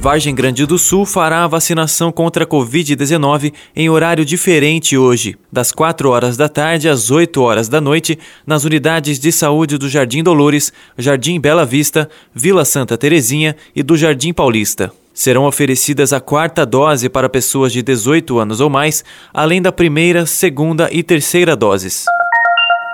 Vargem Grande do Sul fará a vacinação contra a Covid-19 em horário diferente hoje, das 4 horas da tarde às 8 horas da noite, nas unidades de saúde do Jardim Dolores, Jardim Bela Vista, Vila Santa Terezinha e do Jardim Paulista. Serão oferecidas a quarta dose para pessoas de 18 anos ou mais, além da primeira, segunda e terceira doses.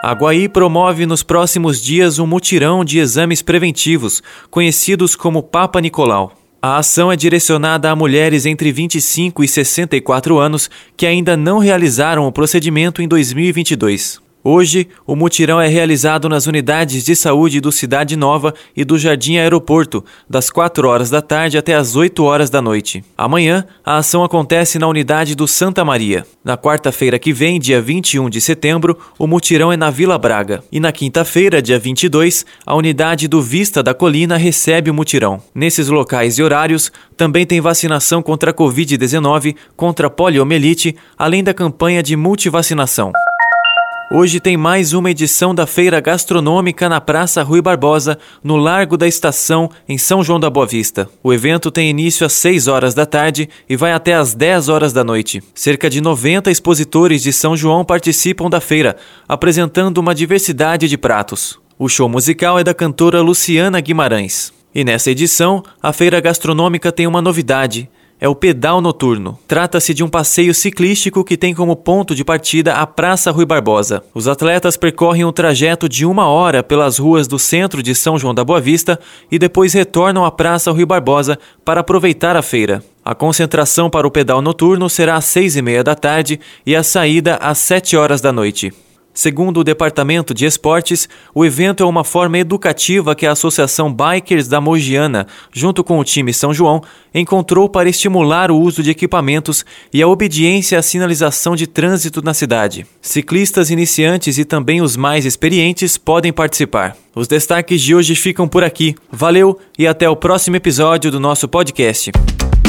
A Guaí promove nos próximos dias um mutirão de exames preventivos, conhecidos como Papa Nicolau. A ação é direcionada a mulheres entre 25 e 64 anos que ainda não realizaram o procedimento em 2022. Hoje, o mutirão é realizado nas unidades de saúde do Cidade Nova e do Jardim Aeroporto, das 4 horas da tarde até as 8 horas da noite. Amanhã, a ação acontece na unidade do Santa Maria. Na quarta-feira que vem, dia 21 de setembro, o mutirão é na Vila Braga. E na quinta-feira, dia 22, a unidade do Vista da Colina recebe o mutirão. Nesses locais e horários, também tem vacinação contra a Covid-19, contra a poliomielite, além da campanha de multivacinação. Hoje tem mais uma edição da Feira Gastronômica na Praça Rui Barbosa, no Largo da Estação, em São João da Boa Vista. O evento tem início às 6 horas da tarde e vai até às 10 horas da noite. Cerca de 90 expositores de São João participam da feira, apresentando uma diversidade de pratos. O show musical é da cantora Luciana Guimarães. E nessa edição, a feira gastronômica tem uma novidade é o pedal noturno. Trata-se de um passeio ciclístico que tem como ponto de partida a Praça Rui Barbosa. Os atletas percorrem um trajeto de uma hora pelas ruas do centro de São João da Boa Vista e depois retornam à Praça Rui Barbosa para aproveitar a feira. A concentração para o pedal noturno será às seis e meia da tarde e a saída às sete horas da noite. Segundo o Departamento de Esportes, o evento é uma forma educativa que a Associação Bikers da Mogiana, junto com o time São João, encontrou para estimular o uso de equipamentos e a obediência à sinalização de trânsito na cidade. Ciclistas iniciantes e também os mais experientes podem participar. Os destaques de hoje ficam por aqui. Valeu e até o próximo episódio do nosso podcast.